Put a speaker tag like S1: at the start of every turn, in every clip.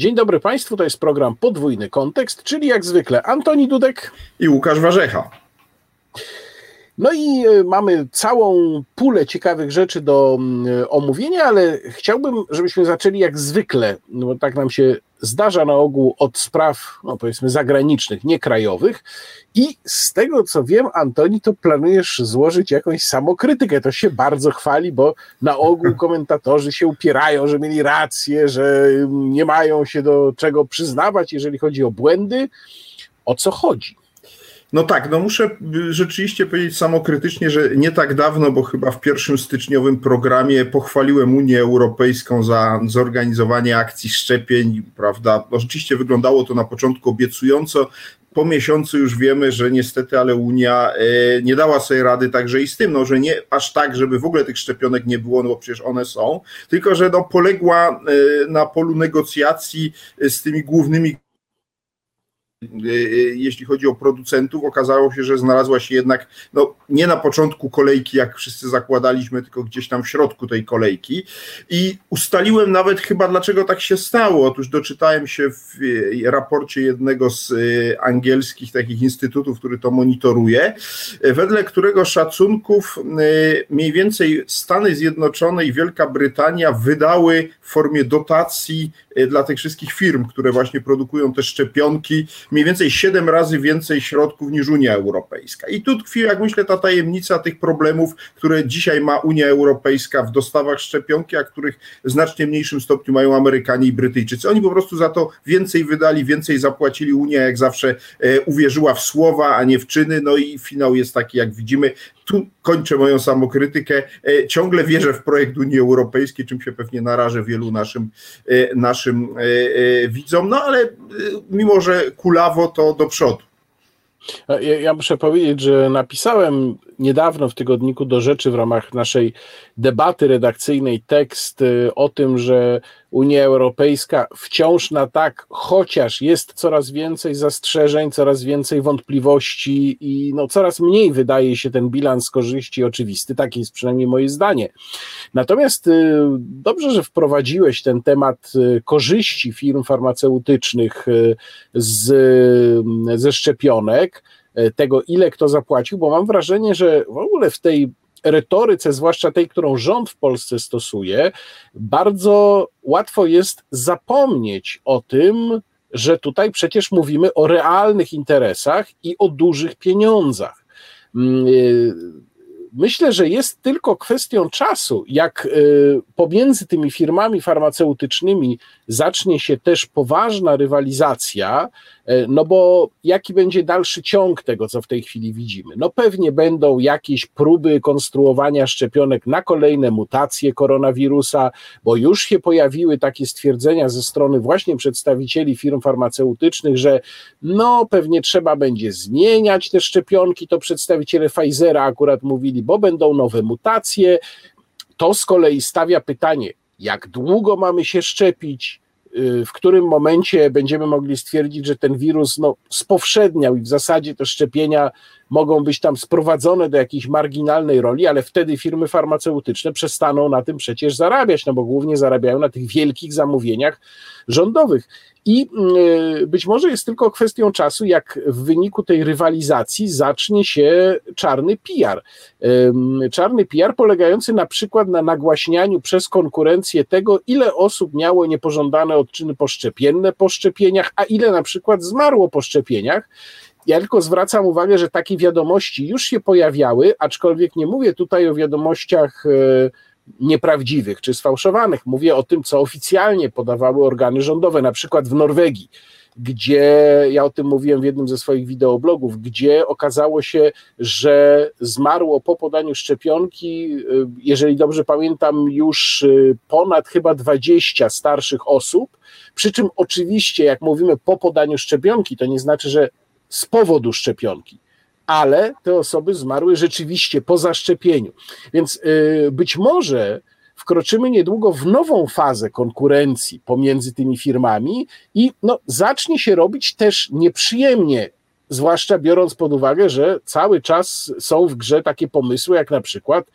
S1: Dzień dobry Państwu, to jest program Podwójny Kontekst, czyli jak zwykle Antoni Dudek
S2: i Łukasz Warzecha.
S1: No i e, mamy całą pulę ciekawych rzeczy do mm, omówienia, ale chciałbym, żebyśmy zaczęli jak zwykle, no bo tak nam się zdarza na ogół od spraw, no powiedzmy, zagranicznych, nie krajowych. I z tego co wiem, Antoni, to planujesz złożyć jakąś samokrytykę. To się bardzo chwali, bo na ogół komentatorzy się upierają, że mieli rację, że nie mają się do czego przyznawać, jeżeli chodzi o błędy. O co chodzi?
S2: No tak, no muszę rzeczywiście powiedzieć samokrytycznie, że nie tak dawno, bo chyba w pierwszym styczniowym programie pochwaliłem Unię Europejską za zorganizowanie akcji szczepień, prawda? No rzeczywiście wyglądało to na początku obiecująco. Po miesiącu już wiemy, że niestety, ale Unia e, nie dała sobie rady także i z tym, no, że nie aż tak, żeby w ogóle tych szczepionek nie było, no bo przecież one są, tylko że no, poległa e, na polu negocjacji z tymi głównymi Y, y, jeśli chodzi o producentów, okazało się, że znalazła się jednak no, nie na początku kolejki, jak wszyscy zakładaliśmy, tylko gdzieś tam w środku tej kolejki. I ustaliłem nawet chyba, dlaczego tak się stało. Otóż doczytałem się w y, raporcie jednego z angielskich takich instytutów, który to monitoruje, wedle którego szacunków mniej więcej Stany Zjednoczone i Wielka Brytania wydały w formie dotacji dla tych wszystkich firm, które właśnie produkują te szczepionki, mniej więcej 7 razy więcej środków niż Unia Europejska. I tu tkwi, jak myślę, ta tajemnica tych problemów, które dzisiaj ma Unia Europejska w dostawach szczepionki, a których w znacznie mniejszym stopniu mają Amerykanie i Brytyjczycy. Oni po prostu za to więcej wydali, więcej zapłacili. Unia, jak zawsze, e, uwierzyła w słowa, a nie w czyny. No i finał jest taki, jak widzimy. Tu kończę moją samokrytykę. E, ciągle wierzę w projekt Unii Europejskiej, czym się pewnie narażę wielu naszym, e, naszym widzom. No ale mimo, że kula kulawo, to do przodu.
S1: Ja, muszę powiedzieć, że napisałem niedawno w tygodniku do rzeczy w ramach naszej debaty redakcyjnej tekst o tym, że Unia Europejska wciąż na tak, chociaż jest coraz więcej zastrzeżeń, coraz więcej wątpliwości i no, coraz mniej wydaje się ten bilans korzyści oczywisty. Takie jest przynajmniej moje zdanie. Natomiast y, dobrze, że wprowadziłeś ten temat y, korzyści firm farmaceutycznych z, ze szczepionek tego, ile kto zapłacił, bo mam wrażenie, że w ogóle w tej retoryce, zwłaszcza tej, którą rząd w Polsce stosuje, bardzo łatwo jest zapomnieć o tym, że tutaj przecież mówimy o realnych interesach i o dużych pieniądzach. Y, myślę, że jest tylko kwestią czasu, jak y, pomiędzy tymi firmami farmaceutycznymi zacznie się też poważna rywalizacja, E, no bo jaki będzie dalszy ciąg tego, co w tej chwili widzimy? No pewnie będą jakieś próby konstruowania szczepionek na kolejne mutacje koronawirusa, bo już się pojawiły takie stwierdzenia ze strony właśnie przedstawicieli firm farmaceutycznych, że no pewnie trzeba będzie zmieniać te szczepionki, to przedstawiciele Pfizera akurat mówili, bo będą nowe mutacje. To z kolei stawia pytanie, jak długo mamy się szczepić, Y, w którym momencie będziemy mogli stwierdzić, że ten wirus no, spowszedniał i w zasadzie te szczepienia mogą być tam sprowadzone do jakiejś marginalnej roli, ale wtedy firmy farmaceutyczne przestaną na tym przecież zarabiać, no bo głównie zarabiają na tych wielkich zamówieniach rządowych. I y, być może jest tylko kwestią czasu, jak w wyniku tej rywalizacji zacznie się czarny PR. Czarny PR polegający na przykład na nagłaśnianiu przez konkurencję tego, ile osób miało niepożądane odczyny poszczepienne po szczepieniach, a ile na przykład zmarło po szczepieniach. Ja tylko zwracam uwagę, że takie wiadomości już się pojawiały, aczkolwiek nie mówię tutaj o wiadomościach e, nieprawdziwych czy sfałszowanych. Mówię o tym, co oficjalnie podawały organy rządowe, na przykład w Norwegii, gdzie ja o tym mówiłem w jednym ze swoich wideoblogów, gdzie okazało się, że zmarło po podaniu szczepionki, e, jeżeli dobrze pamiętam, już e, ponad chyba 20 starszych osób. Przy czym oczywiście, jak mówimy po podaniu szczepionki, to nie znaczy, że z powodu szczepionki, ale te osoby zmarły rzeczywiście po zaszczepieniu. Więc y, być może wkroczymy niedługo w nową fazę konkurencji pomiędzy tymi firmami i no, zacznie się robić też nieprzyjemnie, zwłaszcza biorąc pod uwagę, że cały czas są w grze takie pomysły, jak na przykład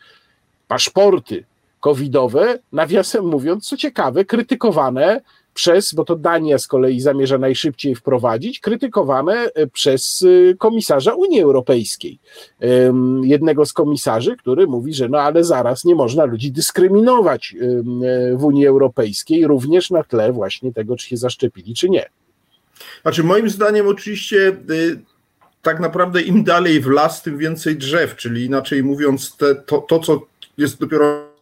S1: paszporty covidowe, nawiasem mówiąc, co ciekawe, krytykowane przez, bo to Dania z kolei zamierza najszybciej wprowadzić, krytykowane przez komisarza Unii Europejskiej. Jednego z komisarzy, który mówi, że no ale zaraz nie można ludzi dyskryminować w Unii Europejskiej, również na tle właśnie tego, czy się zaszczepili, czy nie.
S2: Znaczy, moim zdaniem, oczywiście. Y, tak naprawdę im dalej w las, tym więcej drzew, czyli inaczej mówiąc, te, to, to, co jest dopiero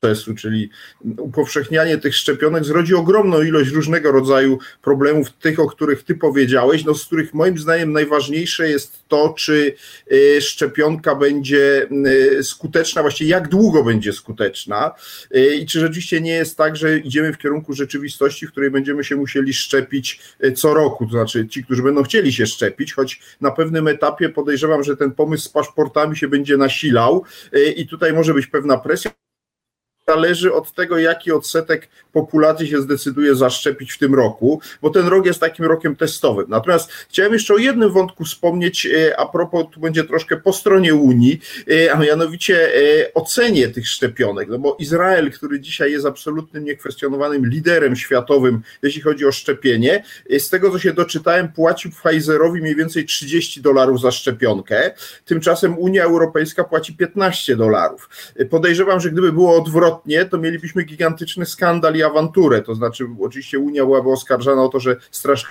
S2: procesu, czyli upowszechnianie tych szczepionek zrodzi ogromną ilość różnego rodzaju problemów, tych, o których ty powiedziałeś, no, z których moim zdaniem najważniejsze jest to, czy y, szczepionka będzie y, skuteczna, właściwie jak długo będzie skuteczna y, i czy rzeczywiście nie jest tak, że idziemy w kierunku rzeczywistości, w której będziemy się musieli szczepić co roku, to znaczy ci, którzy będą chcieli się szczepić, choć na pewnym etapie podejrzewam, że ten pomysł z paszportami się będzie nasilał i tutaj może być pewna presja zależy od tego, jaki odsetek populacji się zdecyduje zaszczepić w tym roku, bo ten rok jest takim rokiem testowym. Natomiast chciałem jeszcze o jednym wątku wspomnieć, e, a propos, tu będzie troszkę po stronie Unii, e, a mianowicie e, ocenie tych szczepionek, no bo Izrael, który dzisiaj jest absolutnym, niekwestionowanym liderem światowym, jeśli chodzi o szczepienie, z tego co się doczytałem, płacił Pfizerowi mniej więcej 30 dolarów za szczepionkę, tymczasem Unia Europejska płaci 15 dolarów. Podejrzewam, że gdyby było odwrotnie, odwrotnie, to mielibyśmy gigantyczny skandal i awanturę. To znaczy, oczywiście Unia byłaby oskarżana o to, że strasznie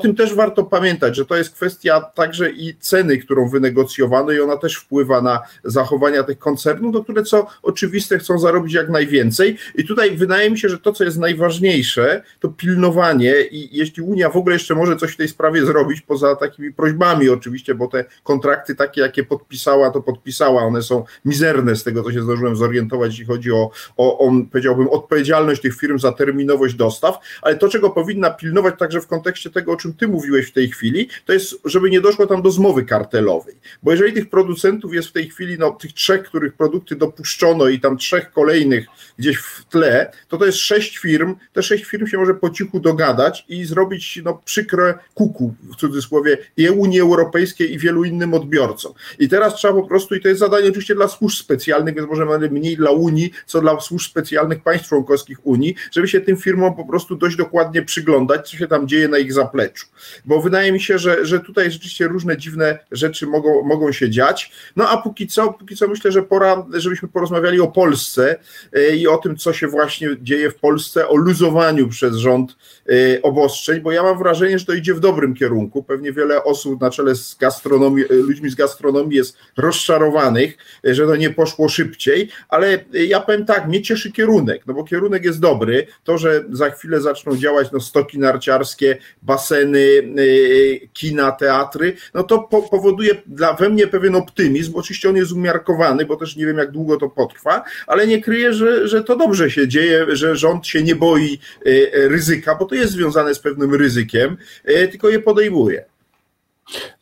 S2: o tym też warto pamiętać, że to jest kwestia także i ceny, którą wynegocjowano, i ona też wpływa na zachowania tych koncernów, do które co oczywiste chcą zarobić jak najwięcej. I tutaj wydaje mi się, że to, co jest najważniejsze, to pilnowanie, i jeśli Unia w ogóle jeszcze może coś w tej sprawie zrobić, poza takimi prośbami oczywiście, bo te kontrakty takie, jakie podpisała, to podpisała, one są mizerne z tego, co się zdążyłem zorientować, jeśli chodzi o, o, o powiedziałbym, odpowiedzialność tych firm za terminowość dostaw, ale to, czego powinna pilnować także w kontekście tego, o czym czym ty mówiłeś w tej chwili, to jest, żeby nie doszło tam do zmowy kartelowej. Bo jeżeli tych producentów jest w tej chwili, no tych trzech, których produkty dopuszczono i tam trzech kolejnych gdzieś w tle, to to jest sześć firm, te sześć firm się może po cichu dogadać i zrobić no, przykre kuku, w cudzysłowie, i Unii Europejskiej i wielu innym odbiorcom. I teraz trzeba po prostu, i to jest zadanie oczywiście dla służb specjalnych, więc może mniej dla Unii, co dla służb specjalnych państw członkowskich Unii, żeby się tym firmom po prostu dość dokładnie przyglądać, co się tam dzieje na ich zapleczu. Bo wydaje mi się, że, że tutaj rzeczywiście różne dziwne rzeczy mogą, mogą się dziać. No a póki co, póki co myślę, że pora, żebyśmy porozmawiali o Polsce e, i o tym, co się właśnie dzieje w Polsce, o luzowaniu przez rząd e, obostrzeń, bo ja mam wrażenie, że to idzie w dobrym kierunku. Pewnie wiele osób na czele z gastronomii, e, ludźmi z gastronomii jest rozczarowanych, że to nie poszło szybciej, ale ja powiem tak, mnie cieszy kierunek, no bo kierunek jest dobry. To, że za chwilę zaczną działać no, stoki narciarskie, baseny, y, kina, teatry, no to po, powoduje dla, we mnie pewien optymizm. Oczywiście on jest umiarkowany, bo też nie wiem, jak długo to potrwa, ale nie kryję, że, że to dobrze się dzieje, że rząd się nie boi y, ryzyka, bo to jest związane z pewnym ryzykiem, y, tylko je podejmuje.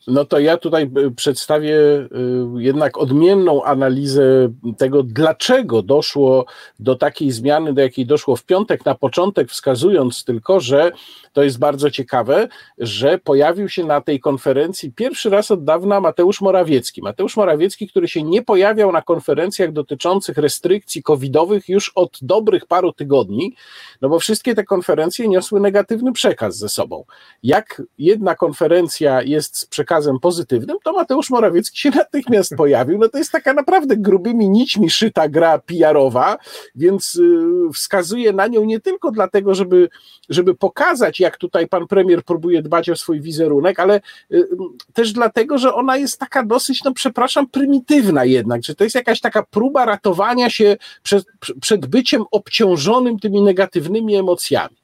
S1: No to ja tutaj e, przedstawię e, jednak odmienną analizę tego, dlaczego doszło do takiej zmiany, do jakiej doszło w piątek na początek, wskazując tylko, że to jest bardzo ciekawe, że pojawił się na tej konferencji pierwszy raz od dawna Mateusz Morawiecki. Mateusz Morawiecki, który się nie pojawiał na konferencjach dotyczących restrykcji covidowych już od dobrych paru tygodni, no bo wszystkie te konferencje niosły negatywny przekaz ze sobą. Jak jedna konferencja jest z przekazem przekazem pozytywnym, to Mateusz Morawiecki się natychmiast pojawił. No to jest taka naprawdę grubymi nićmi szyta gra PR-owa, więc y, wskazuje na nią nie tylko dlatego, żeby, żeby pokazać, jak tutaj pan premier próbuje dbać o swój wizerunek, ale y, też dlatego, że ona jest taka dosyć, no przepraszam, prymitywna jednak, że to jest jakaś taka próba ratowania się przed, przed byciem obciążonym tymi negatywnymi emocjami.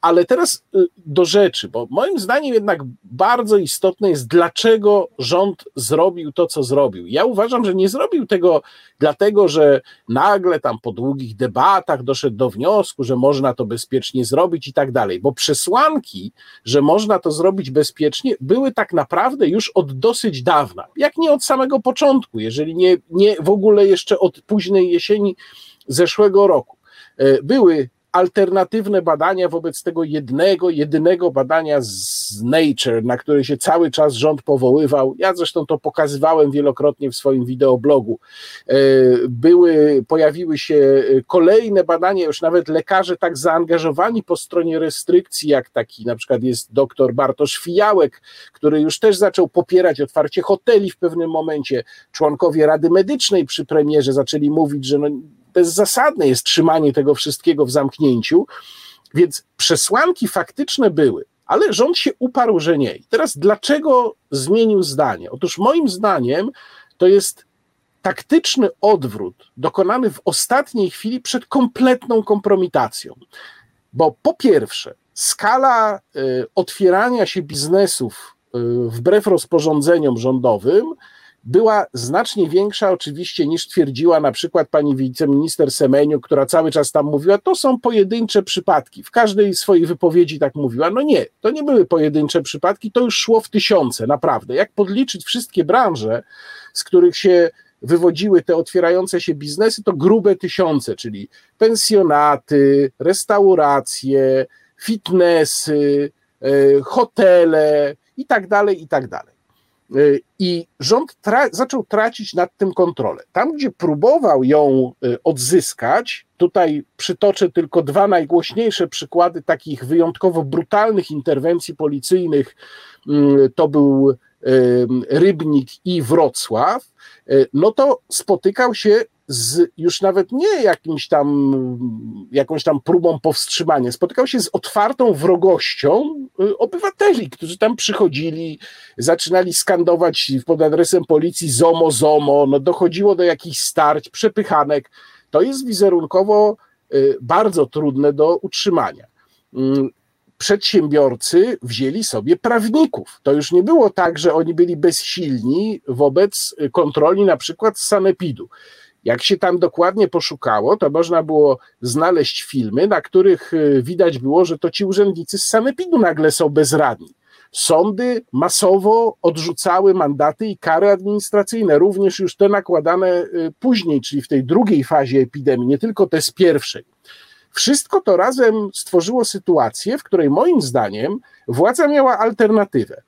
S1: Ale teraz y, do rzeczy, bo moim zdaniem jednak bardzo istotne jest, dlaczego rząd zrobił to, co zrobił. Ja uważam, że nie zrobił tego dlatego, że nagle tam po długich debatach doszedł do wniosku, że można to bezpiecznie zrobić i tak dalej, bo przesłanki, że można to zrobić bezpiecznie, były tak naprawdę już od dosyć dawna, jak nie od samego początku, jeżeli nie, nie w ogóle jeszcze od późnej jesieni zeszłego roku. E, były alternatywne badania wobec tego jednego, jedynego badania z Nature, na które się cały czas rząd powoływał. Ja zresztą to pokazywałem wielokrotnie w swoim wideoblogu. E, były, pojawiły się kolejne badania, już nawet lekarze tak zaangażowani po stronie restrykcji, jak taki na przykład jest dr Bartosz Fijałek, który już też zaczął popierać otwarcie hoteli w pewnym momencie. Członkowie Rady Medycznej przy premierze zaczęli mówić, że no, bezzasadne jest trzymanie tego wszystkiego w zamknięciu, więc przesłanki faktyczne były, ale rząd się uparł, że nie. I teraz dlaczego zmienił zdanie? Otóż moim zdaniem to jest taktyczny odwrót dokonany w ostatniej chwili przed kompletną kompromitacją. Bo po pierwsze, skala y, otwierania się biznesów y, wbrew rozporządzeniom rządowym była znacznie większa oczywiście niż twierdziła na przykład pani wiceminister Semeniu, która cały czas tam mówiła, to są pojedyncze przypadki. W każdej swojej wypowiedzi tak mówiła. No nie, to nie były pojedyncze przypadki, to już szło w tysiące, naprawdę. Jak podliczyć wszystkie branże, z których się wywodziły te otwierające się biznesy, to grube tysiące, czyli pensjonaty, restauracje, fitnessy, e, hotele i tak dalej, i tak dalej. Y, I rząd tra zaczął tracić nad tym kontrolę. Tam, gdzie próbował ją y, odzyskać, tutaj przytoczę tylko dwa najgłośniejsze przykłady takich wyjątkowo brutalnych interwencji policyjnych. Y, to był Rybnik i Wrocław. No to spotykał się z już nawet nie jakimś tam, jakąś tam próbą powstrzymania, spotykał się z otwartą wrogością y, obywateli, którzy tam przychodzili, zaczynali skandować pod adresem policji ZOMO, ZOMO, no dochodziło do jakichś starć, przepychanek. To jest wizerunkowo y, bardzo trudne do utrzymania. Mm, przedsiębiorcy wzięli sobie prawników. To już nie było tak, że oni byli bezsilni wobec kontroli na przykład sanepidu. Jak się tam dokładnie poszukało, to można było znaleźć filmy, na których y, widać było, że to ci urzędnicy z sanepidu nagle są bezradni. Sądy masowo odrzucały mandaty i kary administracyjne, również już te nakładane y, później, czyli w tej drugiej fazie epidemii, nie tylko te z pierwszej. Wszystko to razem stworzyło sytuację, w której moim zdaniem władza miała alternatywę.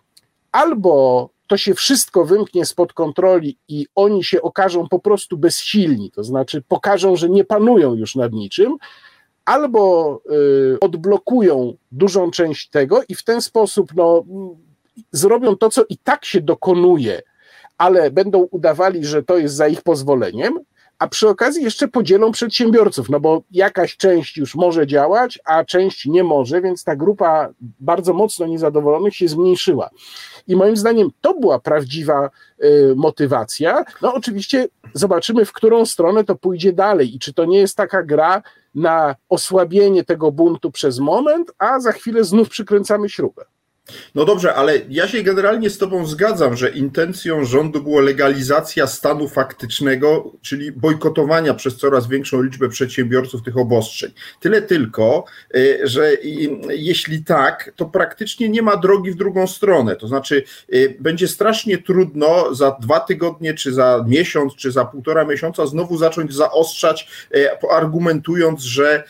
S1: Albo to się wszystko wymknie spod kontroli i oni się okażą po prostu bezsilni, to znaczy pokażą, że nie panują już nad niczym, albo y, odblokują dużą część tego i w ten sposób no, zrobią to, co i tak się dokonuje, ale będą udawali, że to jest za ich pozwoleniem, a przy okazji jeszcze podzielą przedsiębiorców, no bo jakaś część już może działać, a część nie może, więc ta grupa bardzo mocno niezadowolonych się zmniejszyła. I moim zdaniem to była prawdziwa y, motywacja. No oczywiście zobaczymy, w którą stronę to pójdzie dalej i czy to nie jest taka gra na osłabienie tego buntu przez moment, a za chwilę znów przykręcamy śrubę.
S2: No dobrze, ale ja się generalnie z Tobą zgadzam, że intencją rządu było legalizacja stanu faktycznego, czyli bojkotowania przez coraz większą liczbę przedsiębiorców tych obostrzeń. Tyle tylko, y, że jeśli tak, to praktycznie nie ma drogi w drugą stronę. To znaczy, y, będzie strasznie trudno za dwa tygodnie, czy za miesiąc, czy za półtora miesiąca znowu zacząć zaostrzać, y, argumentując, że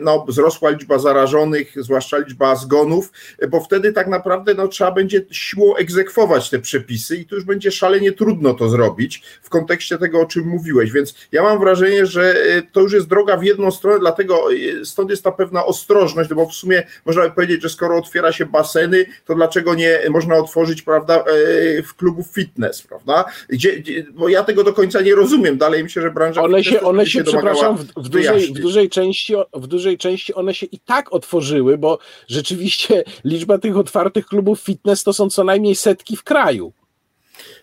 S2: no, wzrosła liczba zarażonych, zwłaszcza liczba zgonów, bo wtedy tak naprawdę naprawdę no, trzeba będzie siłą egzekwować te przepisy i to już będzie szalenie trudno to zrobić w kontekście tego, o czym mówiłeś. Więc ja mam wrażenie, że e, to już jest droga w jedną stronę, dlatego e, stąd jest ta pewna ostrożność, no bo w sumie można by powiedzieć, że skoro otwiera się baseny, to dlaczego nie można otworzyć, prawda, e, w klubów fitness, prawda? Gdzie, bo ja tego do końca nie rozumiem. Dalej myślę, że branża
S1: one się, one się, przepraszam, w, w, dużej, w, dużej części, w dużej części one się i tak otworzyły, bo rzeczywiście liczba tych otwartych tych klubów fitness to są co najmniej setki w kraju.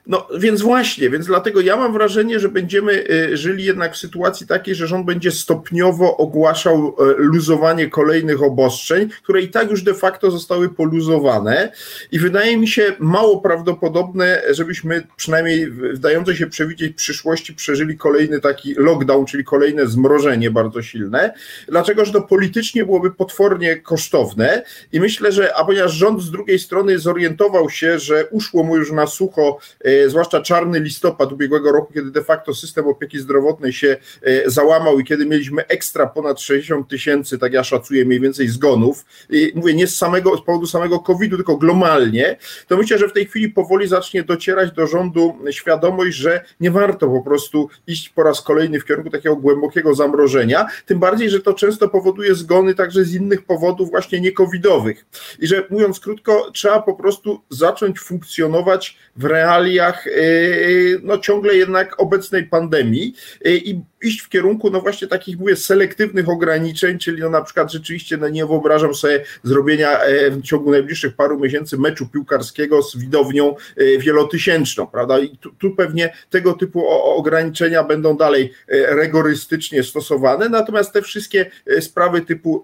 S2: No więc właśnie, więc dlatego ja mam wrażenie, że będziemy y, żyli jednak w sytuacji takiej, że rząd będzie stopniowo ogłaszał y, luzowanie kolejnych obostrzeń, które i tak już de facto zostały poluzowane i wydaje mi się mało prawdopodobne, żebyśmy przynajmniej w dającej się przewidzieć przyszłości przeżyli kolejny taki lockdown, czyli kolejne zmrożenie bardzo silne. Dlaczego, że to politycznie byłoby potwornie kosztowne i myślę, że a ponieważ rząd z drugiej strony zorientował się, że uszło mu już na sucho y, zwłaszcza czarny listopad ubiegłego roku, kiedy de facto system opieki zdrowotnej się załamał i kiedy mieliśmy ekstra ponad 60 tysięcy, tak ja szacuję mniej więcej zgonów, I mówię nie z samego, z powodu samego COVID-u, tylko globalnie, to myślę, że w tej chwili powoli zacznie docierać do rządu świadomość, że nie warto po prostu iść po raz kolejny w kierunku takiego głębokiego zamrożenia, tym bardziej, że to często powoduje zgony także z innych powodów właśnie niekowidowych. I że mówiąc krótko, trzeba po prostu zacząć funkcjonować w realiach yy, no ciągle jednak obecnej pandemii yy, i iść w kierunku, no właśnie takich, mówię, selektywnych ograniczeń, czyli no na przykład rzeczywiście, no nie wyobrażam sobie zrobienia e, w ciągu najbliższych paru miesięcy meczu piłkarskiego z widownią e, wielotysięczną, prawda? I tu, tu pewnie tego typu ograniczenia będą dalej e, rygorystycznie stosowane, natomiast te wszystkie sprawy typu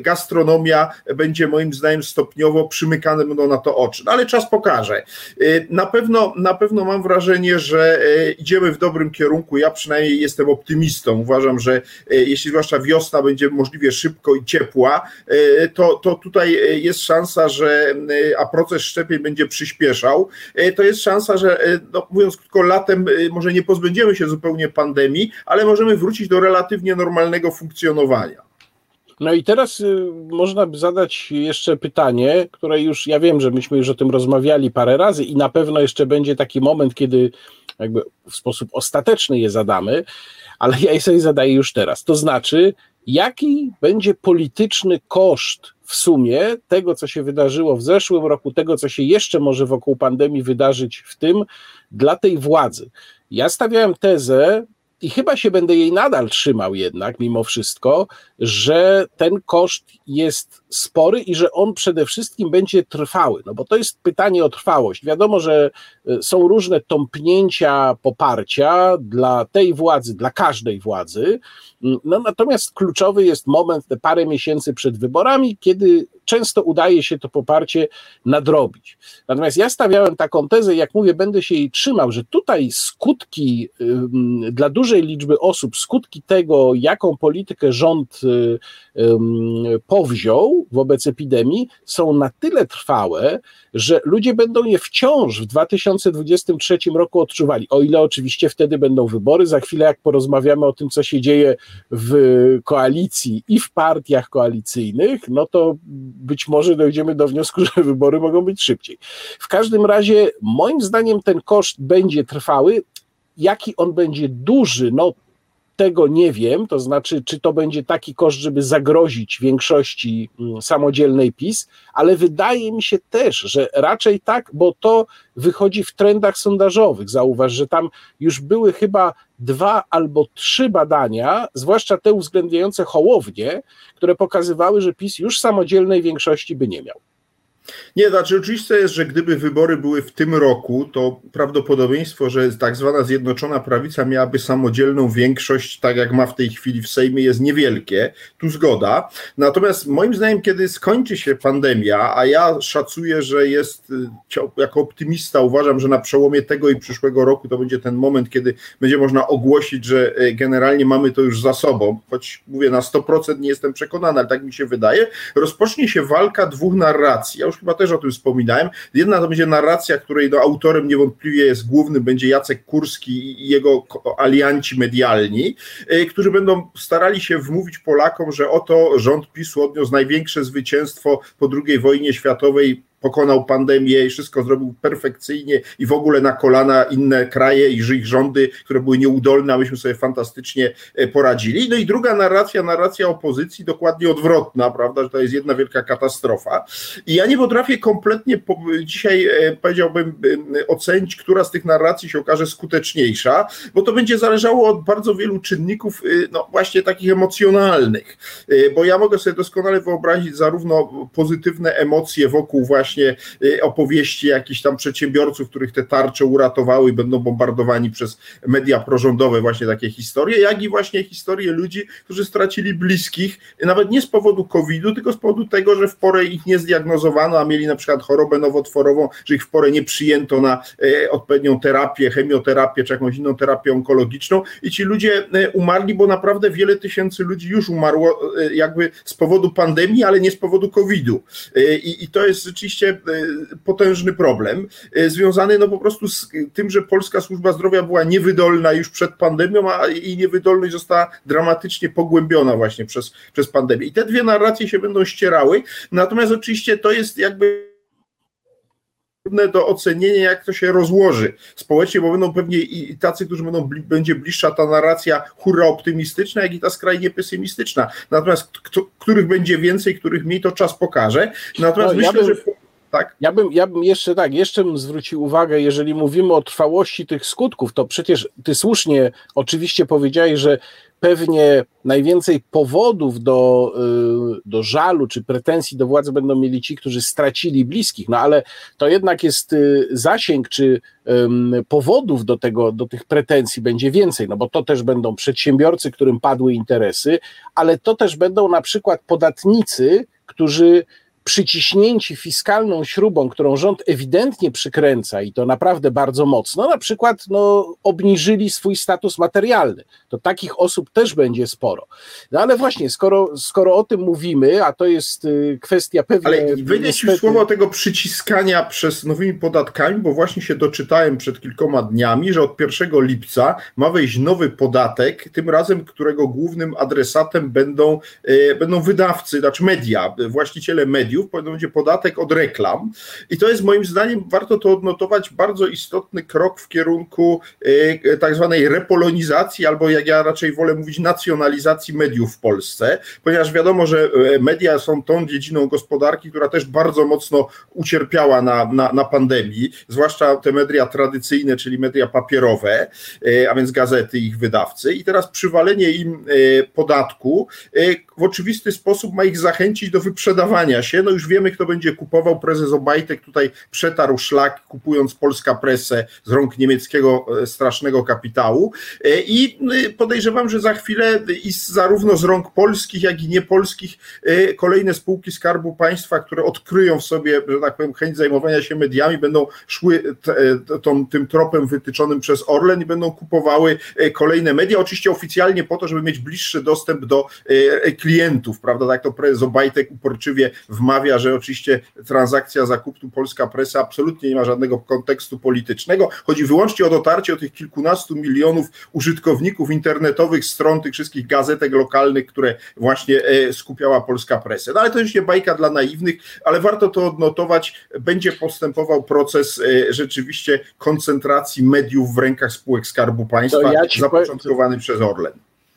S2: gastronomia będzie moim zdaniem stopniowo przymykane będą na to oczy, no ale czas pokaże. Na pewno, na pewno mam wrażenie, że idziemy w dobrym kierunku, ja przynajmniej jestem optymistyczny optymistą. Uważam, że e, jeśli zwłaszcza wiosna będzie możliwie szybko i ciepła, e, to, to tutaj e, jest szansa, że a proces szczepień będzie przyspieszał, to jest szansa, że no, mówiąc krótko, latem może nie pozbędziemy się zupełnie pandemii, ale możemy wrócić do relatywnie normalnego funkcjonowania.
S1: No i teraz y, można by zadać jeszcze pytanie, które już ja wiem, że myśmy już o tym rozmawiali parę razy i na pewno jeszcze będzie taki moment, kiedy jakby w sposób ostateczny je zadamy, ale ja je sobie zadaję już teraz. To znaczy, jaki będzie polityczny koszt w sumie tego, co się wydarzyło w zeszłym roku, tego, co się jeszcze może wokół pandemii wydarzyć w tym, dla tej władzy. Ja stawiałem tezę, i chyba się będę jej nadal trzymał jednak, mimo wszystko, że ten koszt jest spory i że on przede wszystkim będzie trwały. No bo to jest pytanie o trwałość. Wiadomo, że e, są różne tąpnięcia poparcia dla tej władzy, dla każdej władzy. Mm, no natomiast kluczowy jest moment, te parę miesięcy przed wyborami, kiedy często udaje się to poparcie nadrobić. Natomiast ja stawiałem taką tezę, jak mówię, będę się jej trzymał, że tutaj skutki dla dużej liczby osób, skutki tego, jaką politykę rząd y, powziął wobec epidemii, są na tyle trwałe, że ludzie będą je wciąż w 2023 roku odczuwali. O ile oczywiście wtedy będą wybory, za chwilę jak porozmawiamy o tym, co się dzieje w koalicji i w partiach koalicyjnych, no to być może dojdziemy do wniosku, że wybory mogą być szybciej. W każdym razie, moim zdaniem, ten koszt będzie trwały. Jaki on będzie duży, no tego nie wiem, to znaczy, czy to będzie taki koszt, żeby zagrozić większości mm, samodzielnej PiS, ale wydaje mi się też, że raczej tak, bo to wychodzi w trendach sondażowych. Zauważ, że tam już były chyba dwa albo trzy badania, zwłaszcza te uwzględniające Hołownię, które pokazywały, że PiS już samodzielnej większości by nie miał.
S2: Nie, znaczy oczywiste jest, że gdyby wybory były w tym roku, to prawdopodobieństwo, że tak zwana Zjednoczona Prawica miałaby samodzielną większość, tak jak ma w tej chwili w Sejmie, jest niewielkie. Tu zgoda. Natomiast moim zdaniem, kiedy skończy się pandemia, a ja szacuję, że jest, y, jako optymista uważam, że na przełomie tego i przyszłego roku to będzie ten moment, kiedy będzie można ogłosić, że y, generalnie mamy to już za sobą, choć mówię na 100% nie jestem przekonany, ale tak mi się wydaje, rozpocznie się walka dwóch narracji. Ja już chyba też o tym wspominałem. Jedna to będzie narracja, której no, autorem niewątpliwie jest główny, będzie Jacek Kurski i jego alianci medialni, y, którzy będą starali się wmówić Polakom, że oto rząd PiSu odniósł największe zwycięstwo po II wojnie światowej pokonał pandemię i wszystko zrobił perfekcyjnie i w ogóle na kolana inne kraje i ich rządy, które były nieudolne, a myśmy sobie fantastycznie e, poradzili. No i druga narracja, narracja opozycji dokładnie odwrotna, prawda, że to jest jedna wielka katastrofa. I ja nie potrafię kompletnie dzisiaj, e, powiedziałbym, e, ocenić, która z tych narracji się okaże skuteczniejsza, bo to będzie zależało od bardzo wielu czynników, no właśnie takich emocjonalnych, bo ja mogę sobie doskonale wyobrazić zarówno pozytywne emocje wokół właśnie właśnie y, opowieści jakichś tam przedsiębiorców, których te tarcze uratowały i będą bombardowani przez media prorządowe, właśnie takie historie, jak i właśnie historie ludzi, którzy stracili bliskich, nawet nie z powodu COVID-u, tylko z powodu tego, że w porę ich nie zdiagnozowano, a mieli na przykład chorobę nowotworową, że ich w porę nie przyjęto na e, odpowiednią terapię, chemioterapię czy jakąś inną terapię onkologiczną i ci ludzie e, umarli, bo naprawdę wiele tysięcy ludzi już umarło e, jakby z powodu pandemii, ale nie z powodu COVID-u. I, i to jest rzeczywiście rzeczywiście potężny problem, związany no po prostu z tym, że polska służba zdrowia była niewydolna już przed pandemią, a i niewydolność została dramatycznie pogłębiona właśnie przez, przez pandemię. I te dwie narracje się będą ścierały, natomiast oczywiście to jest jakby trudne do ocenienia, jak to się rozłoży społecznie, bo będą pewnie i tacy, którzy będą, będzie bliższa ta narracja hurra optymistyczna, jak i ta skrajnie pesymistyczna. Natomiast których będzie więcej, których mniej, to czas pokaże. Natomiast no, myślę, ja bym... że
S1: tak? Ja bym, ja bym jeszcze tak, jeszcze bym zwrócił uwagę, jeżeli mówimy o trwałości tych skutków, to przecież ty słusznie oczywiście powiedziałeś, że pewnie najwięcej powodów do, y, do żalu czy pretensji do władzy będą mieli ci, którzy stracili bliskich, no ale to jednak jest y, zasięg czy powodów do tego, do tych pretensji będzie więcej, no bo to też będą przedsiębiorcy, którym padły interesy, ale to też będą na przykład podatnicy, którzy przyciśnięci fiskalną śrubą, którą rząd ewidentnie przykręca i to naprawdę bardzo mocno, na przykład no, obniżyli swój status materialny. To takich osób też będzie sporo. No ale właśnie, skoro, skoro o tym mówimy, a to jest y, kwestia pewnie...
S2: Ale wyjdę ci słowo tego przyciskania przez nowymi podatkami, bo właśnie się doczytałem przed kilkoma dniami, że od 1 lipca ma wejść nowy podatek, tym razem którego głównym adresatem będą, e, będą wydawcy, znaczy media, właściciele mediów, mediów, będzie podatek od reklam. I to jest moim zdaniem, warto to odnotować, bardzo istotny krok w kierunku e, tak zwanej repolonizacji, albo jak ja raczej wolę mówić, nacjonalizacji mediów w Polsce, ponieważ wiadomo, że e, media są tą dziedziną gospodarki, która też bardzo mocno ucierpiała na, na, na pandemii, zwłaszcza te media tradycyjne, czyli media papierowe, e, a więc gazety, ich wydawcy. I teraz przywalenie im podatku w oczywisty sposób ma ich zachęcić do wyprzedawania się, no już wiemy, kto będzie kupował. Prezes Obajtek tutaj przetarł szlak, kupując Polska Presę z rąk niemieckiego e, strasznego kapitału. E, I e, podejrzewam, że za chwilę i zarówno z rąk polskich, jak i niepolskich kolejne spółki Skarbu Państwa, które odkryją w sobie, że tak powiem, chęć zajmowania się mediami, będą szły tym tropem wytyczonym przez Orlen i będą kupowały kolejne media. Oczywiście oficjalnie po to, żeby mieć bliższy dostęp do klientów, prawda? Tak to prezes Obajtek uporczywie wmawia że oczywiście transakcja zakupu Polska Presa absolutnie nie ma żadnego kontekstu politycznego. Chodzi wyłącznie o dotarcie o tych kilkunastu milionów użytkowników internetowych stron tych wszystkich gazetek lokalnych, które właśnie e, skupiała Polska Presa. No ale to już nie bajka dla naiwnych, ale warto to odnotować. Będzie postępował proces e, rzeczywiście koncentracji mediów w rękach spółek Skarbu Państwa, ja zapoczątkowany przez Orlen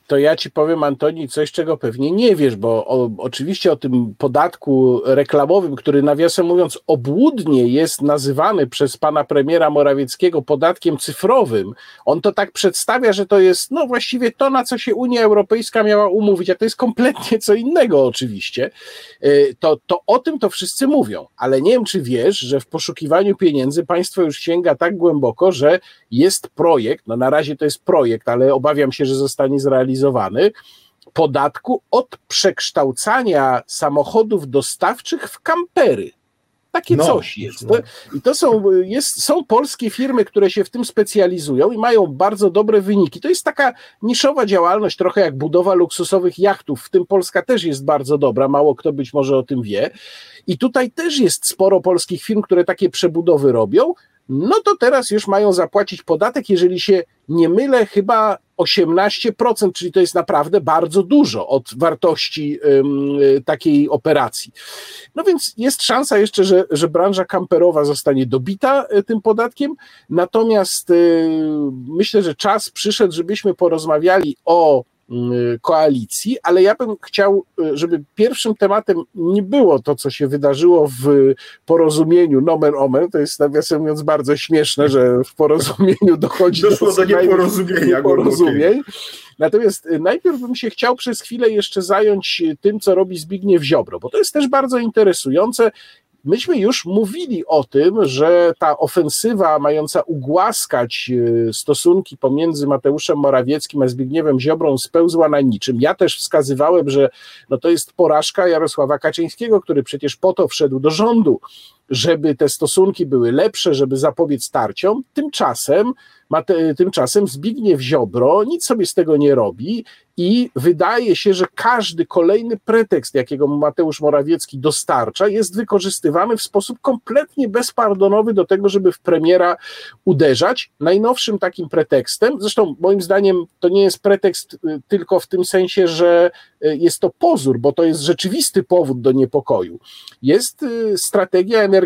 S1: to ja ci powiem, Antoni, coś, czego pewnie nie wiesz, bo o, oczywiście o tym podatku reklamowym, który nawiasem mówiąc obłudnie jest nazywany przez pana premiera Morawieckiego podatkiem cyfrowym, on to tak przedstawia, że to jest no właściwie to, na co się Unia Europejska miała umówić, a to jest kompletnie co innego oczywiście, e, to, to o tym to wszyscy mówią, ale nie wiem, czy wiesz, że w poszukiwaniu pieniędzy państwo już sięga tak głęboko, że jest projekt, no na razie to jest projekt, ale obawiam się, że zostanie zrealizowany podatku od przekształcania samochodów dostawczych w kampery. Takie no, coś jest. No. I to są, jest, są polskie firmy, które się w tym specjalizują i mają bardzo dobre wyniki. To jest taka niszowa działalność, trochę jak budowa luksusowych jachtów. W tym Polska też jest bardzo dobra, mało kto być może o tym wie. I tutaj też jest sporo polskich firm, które takie przebudowy robią. No to teraz już mają zapłacić podatek, jeżeli się nie mylę, chyba 18%, czyli to jest naprawdę bardzo dużo od wartości y, takiej operacji. No więc jest szansa jeszcze, że, że branża kamperowa zostanie dobita y, tym podatkiem, natomiast y, myślę, że czas przyszedł, żebyśmy porozmawiali o koalicji, ale ja bym chciał, y, żeby pierwszym tematem nie było to, co się wydarzyło w porozumieniu nomen omen, to jest nawiasem mówiąc bardzo śmieszne, że w porozumieniu dochodzi
S2: Doszło do, do nieporozumienia. Porozumień.
S1: Natomiast y, najpierw bym się chciał przez chwilę jeszcze zająć tym, co robi Zbigniew Ziobro, bo to jest też bardzo interesujące Myśmy już mówili o tym, że ta ofensywa mająca ugłaskać e, stosunki pomiędzy Mateuszem Morawieckim a Zbigniewem Ziobrą spełzła na niczym. Ja też wskazywałem, że no to jest porażka Jarosława Kaczyńskiego, który przecież po to wszedł do rządu, żeby te stosunki były lepsze, żeby zapobiec tarciom. Tymczasem Tymczasem Zbigniew Ziobro nic sobie z tego nie robi i wydaje się, że każdy kolejny pretekst, jakiego Mateusz Morawiecki dostarcza, jest wykorzystywany w sposób kompletnie bezpardonowy do tego, żeby w premiera uderzać. Najnowszym takim pretekstem, zresztą moim zdaniem to nie jest pretekst y, tylko w tym sensie, że y, jest to pozór, bo to jest rzeczywisty powód do niepokoju. Jest y, strategia energetyczna,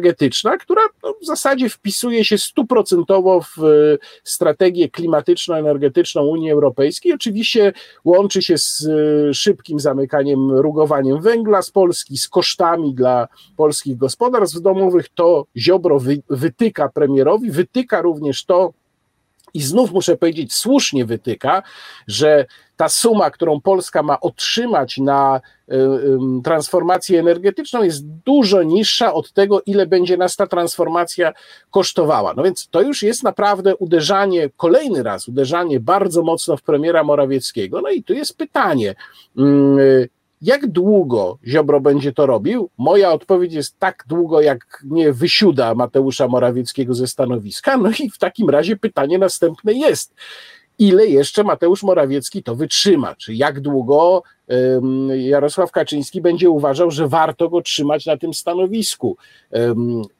S1: która no, w zasadzie wpisuje się stuprocentowo w strategię klimatyczno-energetyczną Unii Europejskiej. Oczywiście łączy się z e, szybkim zamykaniem, rugowaniem węgla z Polski, z kosztami dla polskich gospodarstw domowych. To Ziobro wy, wytyka premierowi, wytyka również to, i znów muszę powiedzieć, słusznie wytyka, że ta suma, którą Polska ma otrzymać na y, transformację energetyczną, jest dużo niższa od tego, ile będzie nas ta transformacja kosztowała. No więc to już jest naprawdę uderzanie, kolejny raz uderzanie bardzo mocno w premiera Morawieckiego. No i tu jest pytanie. Y, jak długo Ziobro będzie to robił? Moja odpowiedź jest tak długo, jak nie wysiuda Mateusza Morawieckiego ze stanowiska. No i w takim razie pytanie następne jest ile jeszcze Mateusz Morawiecki to wytrzyma, czy jak długo Jarosław Kaczyński będzie uważał, że warto go trzymać na tym stanowisku,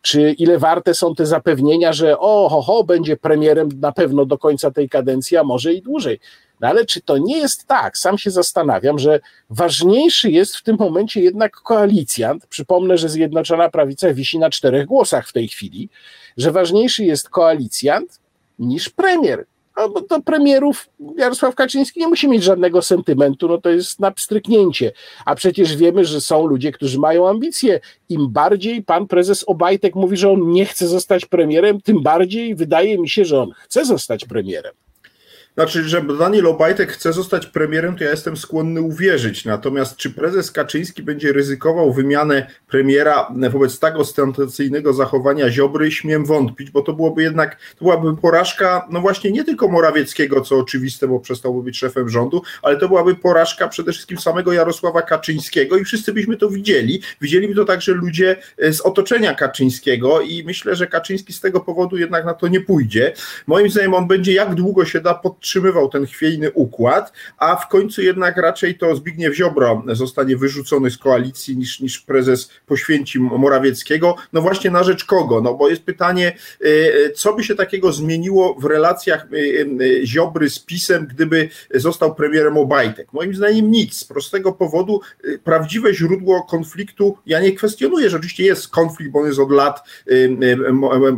S1: czy ile warte są te zapewnienia, że o, ho, ho, będzie premierem na pewno do końca tej kadencji, a może i dłużej. No ale czy to nie jest tak? Sam się zastanawiam, że ważniejszy jest w tym momencie jednak koalicjant. Przypomnę, że Zjednoczona Prawica wisi na czterech głosach w tej chwili, że ważniejszy jest koalicjant niż premier. No, bo do premierów Jarosław Kaczyński nie musi mieć żadnego sentymentu, no to jest na pstryknięcie. A przecież wiemy, że są ludzie, którzy mają ambicje. Im bardziej pan prezes Obajtek mówi, że on nie chce zostać premierem, tym bardziej wydaje mi się, że on chce zostać premierem.
S2: Znaczy, że Daniel Obajtek chce zostać premierem, to ja jestem skłonny uwierzyć. Natomiast czy prezes Kaczyński będzie ryzykował wymianę premiera wobec tak ostentacyjnego zachowania Ziobry, śmiem wątpić, bo to byłoby jednak, to byłaby porażka, no właśnie nie tylko Morawieckiego, co oczywiste, bo przestałby być szefem rządu, ale to byłaby porażka przede wszystkim samego Jarosława Kaczyńskiego i wszyscy byśmy to widzieli. Widzieliby to także ludzie z otoczenia Kaczyńskiego i myślę, że Kaczyński z tego powodu jednak na to nie pójdzie. Moim zdaniem on będzie jak długo się da pod podtrzymywał ten chwiejny układ, a w końcu jednak raczej to Zbigniew Ziobro zostanie wyrzucony z koalicji niż, niż prezes poświęci Morawieckiego. No właśnie na rzecz kogo? No bo jest pytanie, y, co by się takiego zmieniło w relacjach y, y, Ziobry z PiSem, gdyby został premierem Obajtek? Moim zdaniem nic. Z prostego powodu prawdziwe źródło konfliktu, ja nie kwestionuję, że oczywiście jest konflikt, bo on jest od lat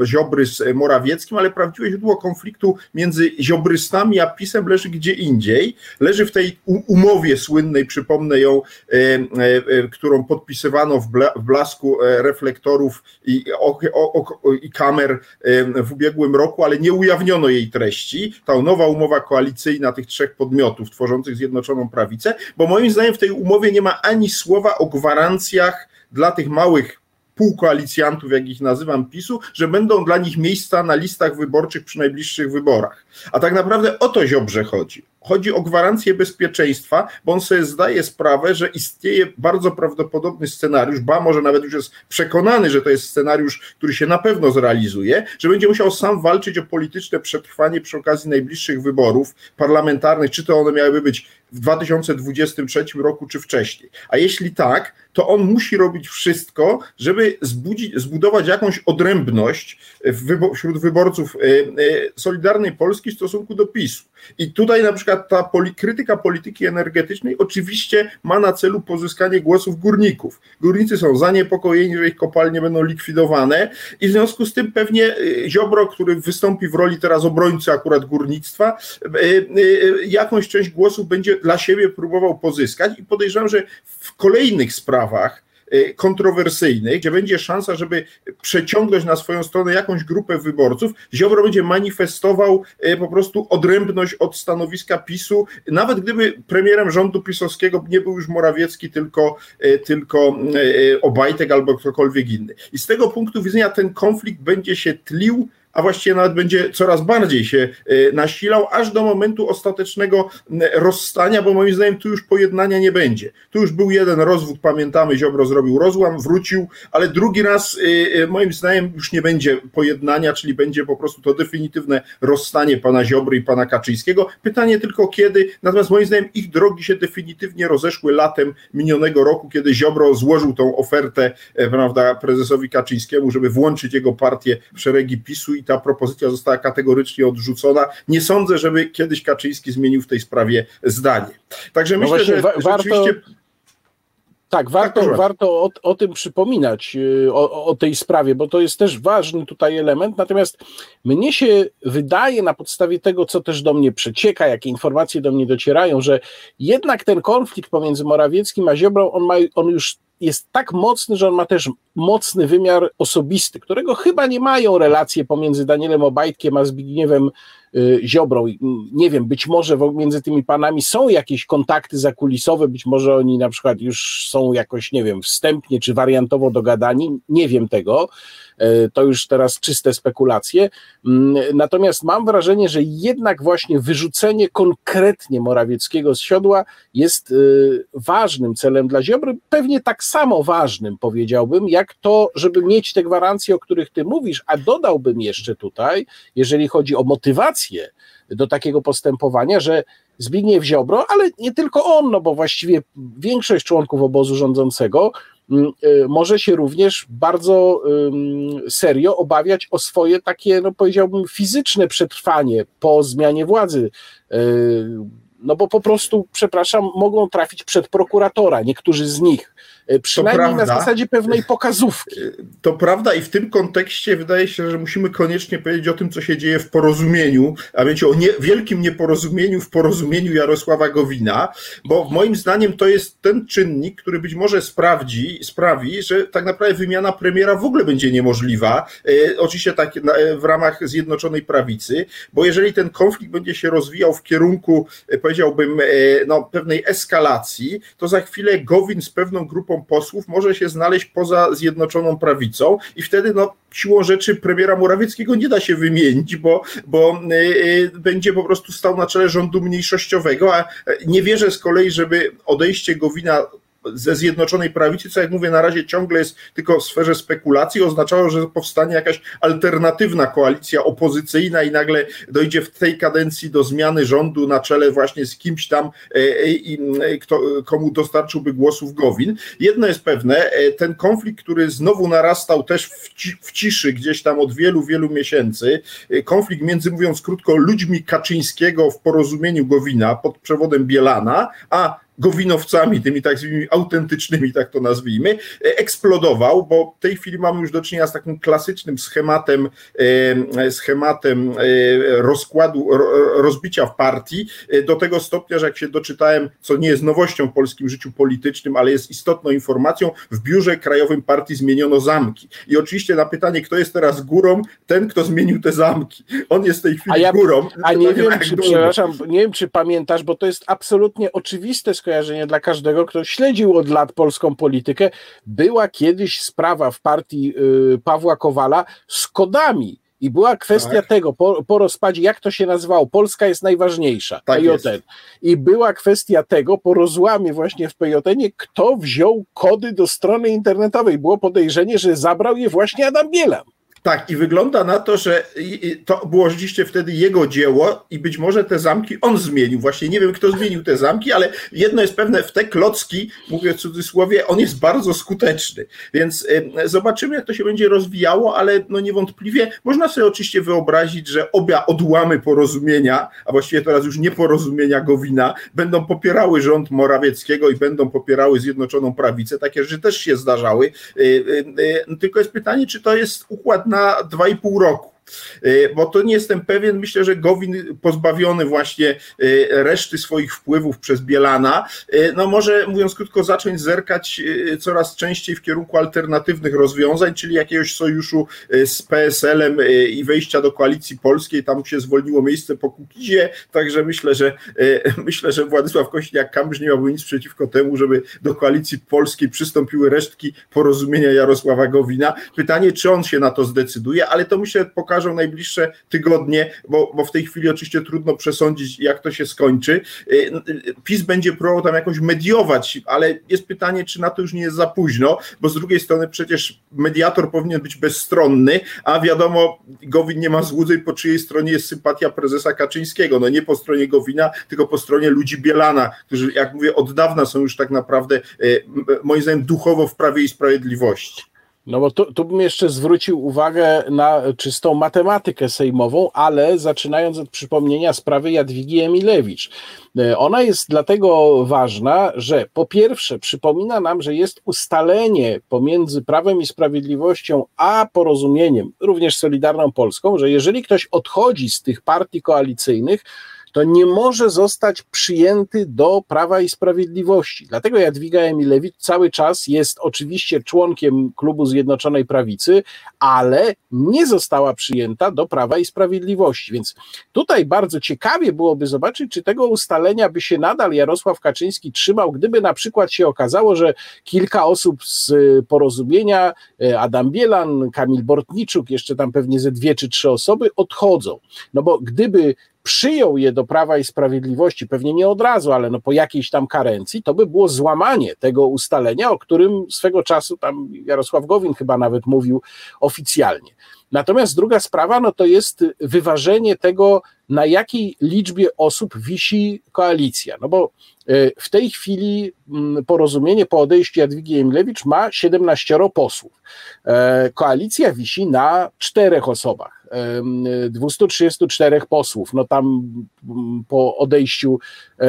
S2: Ziobry z Morawieckim, ale prawdziwe źródło konfliktu między Ziobrystami a PiSem leży gdzie indziej. Leży w tej umowie słynnej, przypomnę ją, e, e, którą podpisywano w, blasku e, reflektorów i, i kamer w ubiegłym roku, ale nie ujawniono jej treści. Ta nowa umowa koalicyjna tych trzech podmiotów tworzących Zjednoczoną Prawicę, bo moim zdaniem w tej umowie nie ma ani słowa o gwarancjach dla tych małych półkoalicjantów, jak ich nazywam, PiSu, że będą dla nich miejsca na listach wyborczych przy najbliższych wyborach. A tak naprawdę o to Ziobrze chodzi. Chodzi o gwarancję bezpieczeństwa, bo on sobie zdaje sprawę, że istnieje bardzo prawdopodobny scenariusz, ba może nawet już jest przekonany, że to jest scenariusz, który się na pewno zrealizuje, że będzie musiał sam walczyć o polityczne przetrwanie przy okazji najbliższych wyborów parlamentarnych, czy to one miałyby być w 2023 roku, czy wcześniej. A jeśli tak, to on musi robić wszystko, żeby zbudzić, zbudować jakąś odrębność wśród wyborców e, e, Solidarnej Polski w stosunku do PiSu. I tutaj na przykład ta poli krytyka polityki energetycznej oczywiście ma na celu pozyskanie głosów górników. Górnicy są zaniepokojeni, że ich kopalnie będą likwidowane i w związku z tym pewnie y, Ziobro, który wystąpi w roli teraz obrońcy akurat górnictwa, jakąś część głosów będzie dla siebie próbował pozyskać i podejrzewam, że w kolejnych sprawach Y, kontrowersyjnych, gdzie będzie szansa, żeby przeciągnąć na swoją stronę jakąś grupę wyborców, Ziobro będzie manifestował y, po prostu odrębność od stanowiska PiSu, nawet gdyby premierem rządu pisowskiego nie był już Morawiecki, tylko, y, tylko Obajtek albo ktokolwiek inny. I z tego punktu widzenia ten konflikt będzie się tlił a właściwie nawet będzie coraz bardziej się nasilał, aż do momentu ostatecznego rozstania, bo moim zdaniem tu już pojednania nie będzie. Tu już był jeden rozwód, pamiętamy, Ziobro zrobił rozłam, wrócił, ale drugi raz moim zdaniem już nie będzie pojednania, czyli będzie po prostu to definitywne rozstanie pana Ziobry i pana Kaczyńskiego. Pytanie tylko kiedy, natomiast moim zdaniem ich drogi się definitywnie rozeszły latem minionego roku, kiedy Ziobro złożył tą ofertę e, prawda, prezesowi Kaczyńskiemu, żeby włączyć jego partię w szeregi PiSu i ta propozycja została kategorycznie odrzucona. Nie sądzę, żeby kiedyś Kaczyński zmienił w tej sprawie zdanie. Także no myślę, właśnie, że wa- warto...
S1: Tak, warto, tak, warto o, o, tym przypominać, y, o, o, tej sprawie, bo to jest też ważny tutaj element. Natomiast mnie się wydaje, na podstawie tego, co też do mnie przecieka, jakie informacje do mnie docierają, że jednak ten konflikt pomiędzy Morawieckim a Ziobrą, on, ma, on już jest tak mocny, że on ma też mocny wymiar osobisty, którego chyba nie mają relacje pomiędzy Danielem Obajtkiem a Zbigniewem Ziobrą. Nie wiem, być może między tymi panami są jakieś kontakty zakulisowe, być może oni na przykład już są jakoś, nie wiem, wstępnie czy wariantowo dogadani, nie wiem tego. E, to już teraz czyste spekulacje. Mm, natomiast mam wrażenie, że jednak właśnie wyrzucenie konkretnie Morawieckiego z siodła jest e, ważnym celem dla Ziobry, pewnie tak samo ważnym powiedziałbym, jak to, żeby mieć te gwarancje, o których ty mówisz, a dodałbym jeszcze tutaj, jeżeli chodzi o motywację do takiego postępowania, że Zbigniew Ziobro, ale nie tylko on, no bo właściwie większość członków obozu rządzącego Mm, y, może się również bardzo serio obawiać o swoje takie, no powiedziałbym, fizyczne przetrwanie po zmianie władzy. Y, no bo po prostu, przepraszam, mogą trafić przed prokuratora, niektórzy z nich. E, przynajmniej na zasadzie pewnej pokazówki. E,
S2: to prawda i w tym kontekście wydaje się, że musimy koniecznie powiedzieć o tym, co się dzieje w porozumieniu, a więc o nie, wielkim nieporozumieniu w porozumieniu Jarosława Gowina, bo moim zdaniem to jest ten czynnik, który być może sprawdzi, sprawi, że tak naprawdę wymiana premiera w ogóle będzie niemożliwa, e, oczywiście tak w ramach Zjednoczonej Prawicy, bo jeżeli ten konflikt będzie się rozwijał w kierunku, powiedziałbym, no, pewnej eskalacji, to za chwilę Gowin z pewną grupą grupą posłów może się znaleźć poza Zjednoczoną Prawicą i wtedy no, siłą rzeczy premiera Morawieckiego nie da się wymienić, bo, bo y, będzie po prostu stał na czele rządu mniejszościowego, a nie wierzę z kolei, żeby odejście Gowina ze Zjednoczonej Prawicy, co jak mówię, na razie ciągle jest tylko w sferze spekulacji, oznaczało, że powstanie jakaś alternatywna koalicja opozycyjna i nagle dojdzie w tej kadencji do zmiany rządu na czele właśnie z kimś tam, e, e, kto, komu dostarczyłby głosów Gowin. Jedno jest pewne, e, ten konflikt, który znowu narastał też w ciszy gdzieś tam od wielu, wielu miesięcy, konflikt między, mówiąc krótko, ludźmi Kaczyńskiego w porozumieniu Gowina pod przewodem Bielana, a gowinowcami, tymi tak zwanymi autentycznymi, tak to nazwijmy, e, eksplodował, bo w tej chwili mamy już do czynienia z takim klasycznym schematem, e, schematem e, rozkładu, rozbicia w partii, do tego stopnia, że jak się doczytałem, co nie jest nowością w polskim życiu politycznym, ale jest istotną informacją, w biurze krajowym partii zmieniono zamki. I oczywiście na pytanie, kto jest teraz górą, ten, kto zmienił te zamki. On jest w tej chwili a ja, górą.
S1: A nie wiem, czy, przepraszam, nie wiem, czy pamiętasz, bo to jest absolutnie oczywiste skojarzenie dla każdego, kto śledził od lat polską politykę. Była kiedyś sprawa w partii y, Pawła Kowala z kodami. I była kwestia tak. tego, po, po, rozpadzie, jak to się nazywało, Polska jest najważniejsza, tak PJN. I była kwestia tego, po rozłamie właśnie w PJN, kto wziął kody do strony internetowej. Było podejrzenie, że zabrał je właśnie Adam Bielan.
S2: Tak, i wygląda na to, że to było rzeczywiście wtedy jego dzieło i być może te zamki on zmienił. Właśnie nie wiem, kto zmienił te zamki, ale jedno jest pewne, w te klocki, mówię w cudzysłowie, on jest bardzo skuteczny. Więc zobaczymy, jak to się będzie rozwijało, ale no niewątpliwie można sobie oczywiście wyobrazić, że obie odłamy porozumienia, a właściwie teraz już nie porozumienia Gowina, będą popierały rząd Morawieckiego i będą popierały Zjednoczoną Prawicę. Takie rzeczy też się zdarzały. Y, y, y, tylko jest pytanie, czy to jest układ na 2,5 roku. E, bo to nie jestem pewien. Myślę, że Gowin pozbawiony właśnie e, reszty swoich wpływów przez Bielana, e, no może mówiąc krótko, zacząć zerkać coraz częściej w kierunku alternatywnych rozwiązań, czyli jakiegoś sojuszu z PSL-em i wejścia do koalicji polskiej. Tam się zwolniło miejsce po Kukizie, także myślę, że myślę, że Władysław Kośniak-Kamysz nie miałby nic przeciwko temu, żeby do koalicji polskiej przystąpiły resztki porozumienia Jarosława Gowina. Pytanie, czy on się na to zdecyduje, ale to myślę pokazuje pokażą najbliższe tygodnie, bo, bo w tej chwili oczywiście trudno przesądzić, jak to się skończy. PiS będzie próbował tam jakoś mediować, ale jest pytanie, czy na to już nie jest za późno, bo z drugiej strony przecież mediator powinien być bezstronny, a wiadomo, Gowin nie ma złudzeń, po czyjej stronie jest sympatia prezesa Kaczyńskiego. No nie po stronie Gowina, tylko po stronie ludzi Bielana, którzy, jak mówię, od dawna są już tak naprawdę, moim zdaniem, duchowo w Prawie i Sprawiedliwości.
S1: No bo tu, tu bym jeszcze zwrócił uwagę na czystą matematykę sejmową, ale zaczynając od przypomnienia sprawy Jadwigi Emilewicz. E, ona jest dlatego ważna, że po pierwsze przypomina nam, że jest ustalenie pomiędzy Prawem i Sprawiedliwością a porozumieniem, również Solidarną Polską, że jeżeli ktoś odchodzi z tych partii koalicyjnych, to nie może zostać przyjęty do Prawa i Sprawiedliwości. Dlatego Jadwiga Emilewicz cały czas jest oczywiście członkiem klubu Zjednoczonej Prawicy, ale nie została przyjęta do Prawa i Sprawiedliwości. Więc tutaj bardzo ciekawie byłoby zobaczyć, czy tego ustalenia by się nadal Jarosław Kaczyński trzymał, gdyby na przykład się okazało, że kilka osób z porozumienia, e, Adam Bielan, Kamil Bortniczuk, jeszcze tam pewnie ze dwie czy trzy osoby odchodzą. No bo gdyby przyjął je do Prawa i Sprawiedliwości, pewnie nie od razu, ale no po jakiejś tam karencji, to by było złamanie tego ustalenia, o którym swego czasu tam Jarosław Gowin chyba nawet mówił oficjalnie. Natomiast druga sprawa, no to jest wyważenie tego, na jakiej liczbie osób wisi koalicja. No bo e, w tej chwili mm, porozumienie po odejściu Jadwigi Emilewicz ma 17 posłów. E, koalicja wisi na czterech osobach. 234 posłów, no tam mm, po odejściu e,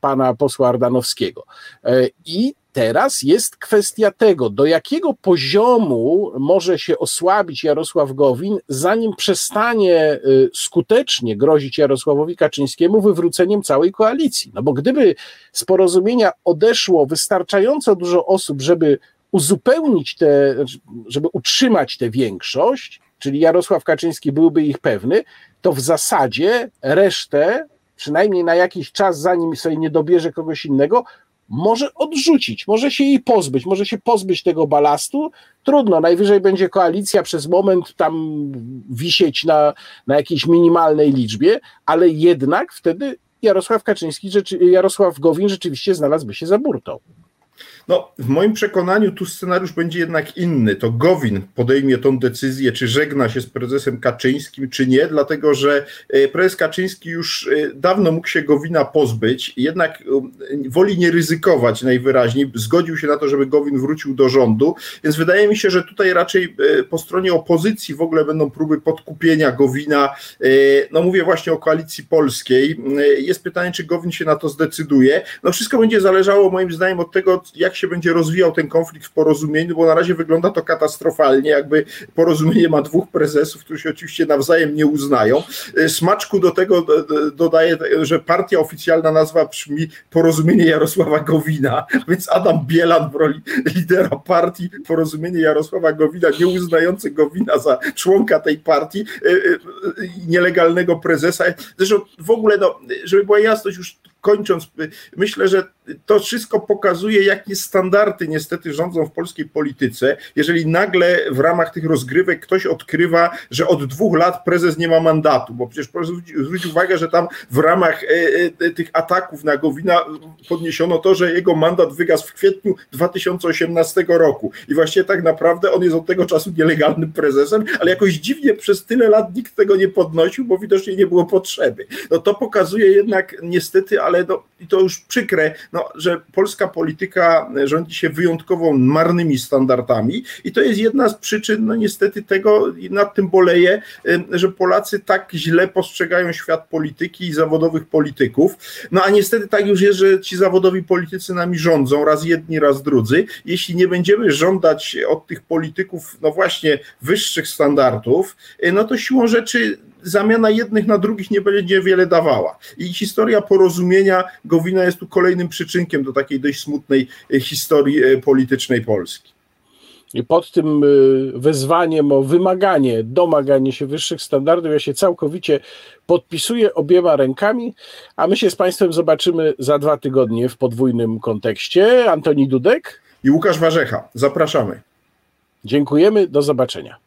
S1: pana posła Ardanowskiego. I Teraz jest kwestia tego, do jakiego poziomu może się osłabić Jarosław Gowin, zanim przestanie y, skutecznie grozić Jarosławowi Kaczyńskiemu wywróceniem całej koalicji. No bo gdyby z porozumienia odeszło wystarczająco dużo osób, żeby uzupełnić te, żeby utrzymać tę większość, czyli Jarosław Kaczyński byłby ich pewny, to w zasadzie resztę, przynajmniej na jakiś czas, zanim sobie nie dobierze kogoś innego, może odrzucić, może się jej pozbyć, może się pozbyć tego balastu. Trudno, najwyżej będzie koalicja przez moment tam wisieć na, na jakiejś minimalnej liczbie, ale jednak wtedy Jarosław Kaczyński, Jarosław Gowin rzeczywiście znalazłby się za burtą.
S2: No, w moim przekonaniu tu scenariusz będzie jednak inny. To Gowin podejmie tą decyzję, czy żegna się z prezesem Kaczyńskim, czy nie, dlatego że e, prezes Kaczyński już e, dawno mógł się Gowina pozbyć, jednak e, woli nie ryzykować najwyraźniej. Zgodził się na to, żeby Gowin wrócił do rządu, więc wydaje mi się, że tutaj raczej po stronie opozycji w ogóle będą próby podkupienia Gowina. No mówię właśnie o koalicji polskiej. Jest pytanie, czy Gowin się na to zdecyduje. No wszystko będzie zależało moim zdaniem od tego, jak się będzie rozwijał ten konflikt w porozumieniu, bo na razie wygląda to katastrofalnie, jakby porozumienie ma dwóch prezesów, którzy się oczywiście nawzajem nie uznają. E, smaczku do tego dodaję, że partia oficjalna nazwa brzmi Porozumienie Jarosława Gowina, więc Adam Bielan w roli lidera partii Porozumienie Jarosława Gowina, nie uznający Gowina za członka tej partii, e, e, nielegalnego prezesa. Zresztą w ogóle, no, żeby była jasność, już kończąc, myślę, że to wszystko pokazuje, jakie standardy niestety rządzą w polskiej polityce. Jeżeli nagle w ramach tych rozgrywek ktoś odkrywa, że od dwóch lat prezes nie ma mandatu, bo przecież zwrócić uwagę, że tam w ramach e, e, tych ataków na Gowina podniesiono to, że jego mandat wygasł w kwietniu 2018 roku i właściwie tak naprawdę on jest od tego czasu nielegalnym prezesem, ale jakoś dziwnie przez tyle lat nikt tego nie podnosił, bo widocznie nie było potrzeby. No to pokazuje jednak niestety, ale no, i to już przykre, no, że polska polityka rządzi się wyjątkowo marnymi standardami i to jest jedna z przyczyn, no niestety tego nad tym boleję, że Polacy tak źle postrzegają świat polityki i zawodowych polityków. No a niestety tak już jest, że ci zawodowi politycy nami rządzą, raz jedni, raz drudzy. Jeśli nie będziemy żądać od tych polityków, no właśnie, wyższych standardów, e, no to siłą rzeczy zamiana jednych na drugich nie będzie wiele dawała. I historia porozumienia Gowina jest tu kolejnym przyczynkiem do takiej dość smutnej e, historii e, politycznej Polski.
S1: I pod tym e, wezwaniem o wymaganie, domaganie się wyższych standardów, ja się całkowicie podpisuję obiema rękami, a my się z Państwem zobaczymy za dwa tygodnie w podwójnym kontekście. Antoni Dudek
S2: i Łukasz Warzecha. Zapraszamy.
S1: Dziękujemy, do zobaczenia.